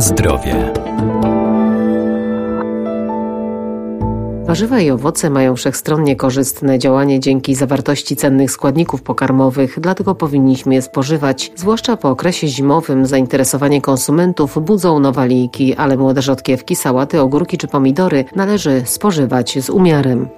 Zdrowie. Warzywa i owoce mają wszechstronnie korzystne działanie dzięki zawartości cennych składników pokarmowych, dlatego powinniśmy je spożywać. Zwłaszcza po okresie zimowym zainteresowanie konsumentów budzą nowaliki, ale młode rzodkiewki, sałaty, ogórki czy pomidory należy spożywać z umiarem.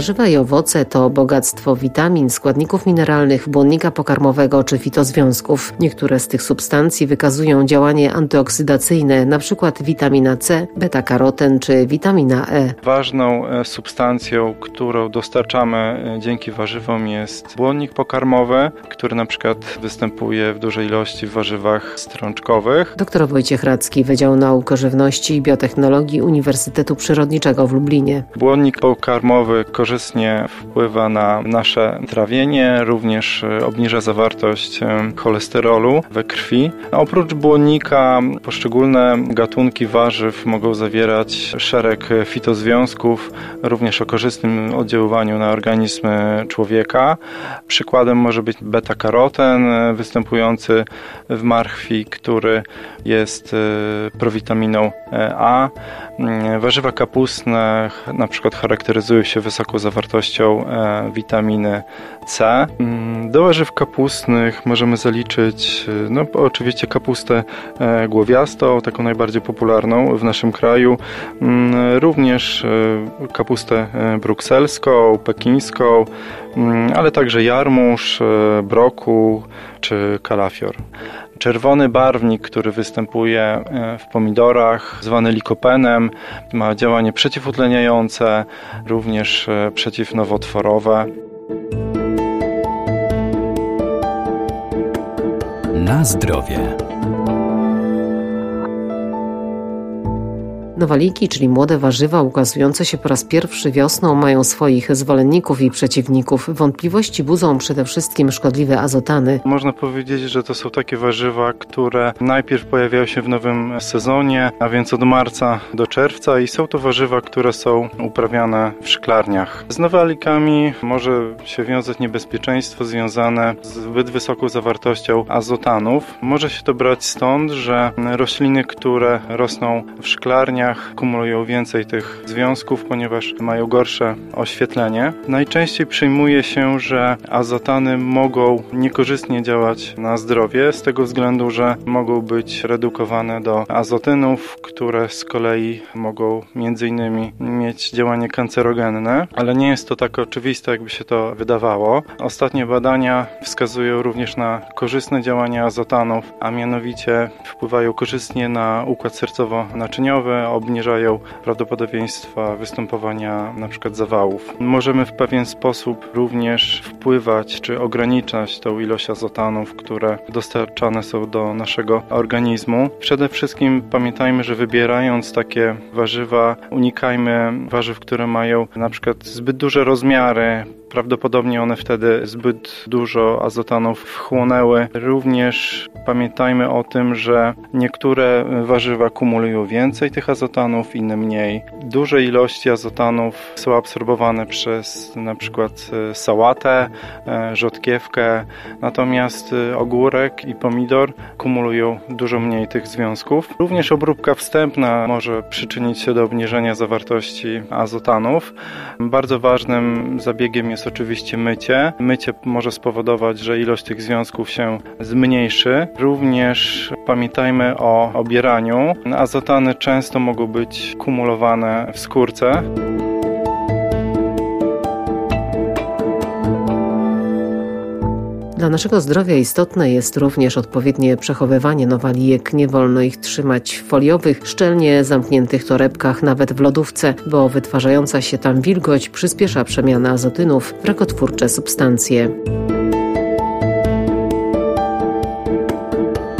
Warzywa i owoce to bogactwo witamin, składników mineralnych, błonnika pokarmowego czy fitozwiązków. Niektóre z tych substancji wykazują działanie antyoksydacyjne, np. witamina C, beta-karoten czy witamina E. Ważną e, substancją, którą dostarczamy e, dzięki warzywom jest błonnik pokarmowy, który przykład występuje w dużej ilości w warzywach strączkowych. Dr Wojciech Radzki, Wydział Nauk Żywności i Biotechnologii Uniwersytetu Przyrodniczego w Lublinie. Błonnik pokarmowy korzystnie wpływa na nasze trawienie, również e, obniża zawartość e, cholesterolu we krwi. Oprócz błonnika poszczególne gatunki warzyw mogą zawierać szereg fitozwiązków, również o korzystnym oddziaływaniu na organizm człowieka. Przykładem może być beta-karoten e, występujący w marchwi, który jest prowitaminą A. Mm, warzywa kapustne na przykład charakteryzują się wysoką zawartością e, witaminy C. Mm, do warzyw kapustnych możemy zaliczyć e, no, oczywiście kapustę e, głowiastą, taką najbardziej popularną w naszym kraju, mm, również kapustę brukselską, pekińską, mm, ale także jarmuż, broku czy kalafior. Czerwony barwnik, który występuje e, w pomidorach, zwany likopenem, ma działanie przeciwutleniające, również e, przeciwnowotworowe. Na zdrowie. Nowaliki, czyli młode warzywa ukazujące się po raz pierwszy wiosną, mają swoich zwolenników i przeciwników. Wątpliwości budzą przede wszystkim szkodliwe azotany. Można powiedzieć, że to są takie warzywa, które najpierw pojawiają się w nowym sezonie, a więc od marca do czerwca i są to warzywa, które są uprawiane w szklarniach. Z nowalikami może się wiązać niebezpieczeństwo związane z zbyt wysoką zawartością azotanów. Może się to brać stąd, że rośliny, które rosną w szklarniach, kumulują więcej tych związków, ponieważ mają gorsze oświetlenie. Najczęściej przyjmuje się, że azotany mogą niekorzystnie działać na zdrowie, z tego względu, że mogą być redukowane do azotynów, które z kolei mogą między innymi mieć działanie kancerogenne, ale nie jest to tak oczywiste, jakby się to wydawało. Ostatnie badania wskazują również na korzystne działanie azotanów, a mianowicie wpływają korzystnie na układ sercowo-naczyniowy, obniżają prawdopodobieństwa występowania np. zawałów. Możemy w pewien sposób również wpływać czy ograniczać tą ilość azotanów, które dostarczane są do naszego organizmu. Przede wszystkim pamiętajmy, że wybierając takie warzywa, unikajmy warzyw, które mają przykład zbyt duże rozmiary, Prawdopodobnie one wtedy zbyt dużo azotanów wchłonęły. Również pamiętajmy o tym, że niektóre warzywa kumulują więcej tych azotanów, inne mniej. Duże ilości azotanów są absorbowane przez na przykład e, sałatę, e, rzodkiewkę, natomiast e, ogórek i pomidor kumulują dużo mniej tych związków. Również obróbka wstępna może przyczynić się do obniżenia zawartości azotanów. Bardzo ważnym zabiegiem jest jest oczywiście mycie. Mycie może spowodować, że ilość tych związków się zmniejszy. Również pamiętajmy o obieraniu. Azotany często mogą być kumulowane w skórce. Dla naszego zdrowia istotne jest również odpowiednie przechowywanie nowalijek. Nie wolno ich trzymać w foliowych, szczelnie zamkniętych torebkach, nawet w lodówce, bo wytwarzająca się tam wilgoć przyspiesza przemianę azotynów w rakotwórcze substancje.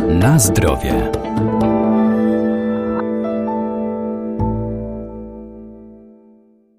Na zdrowie.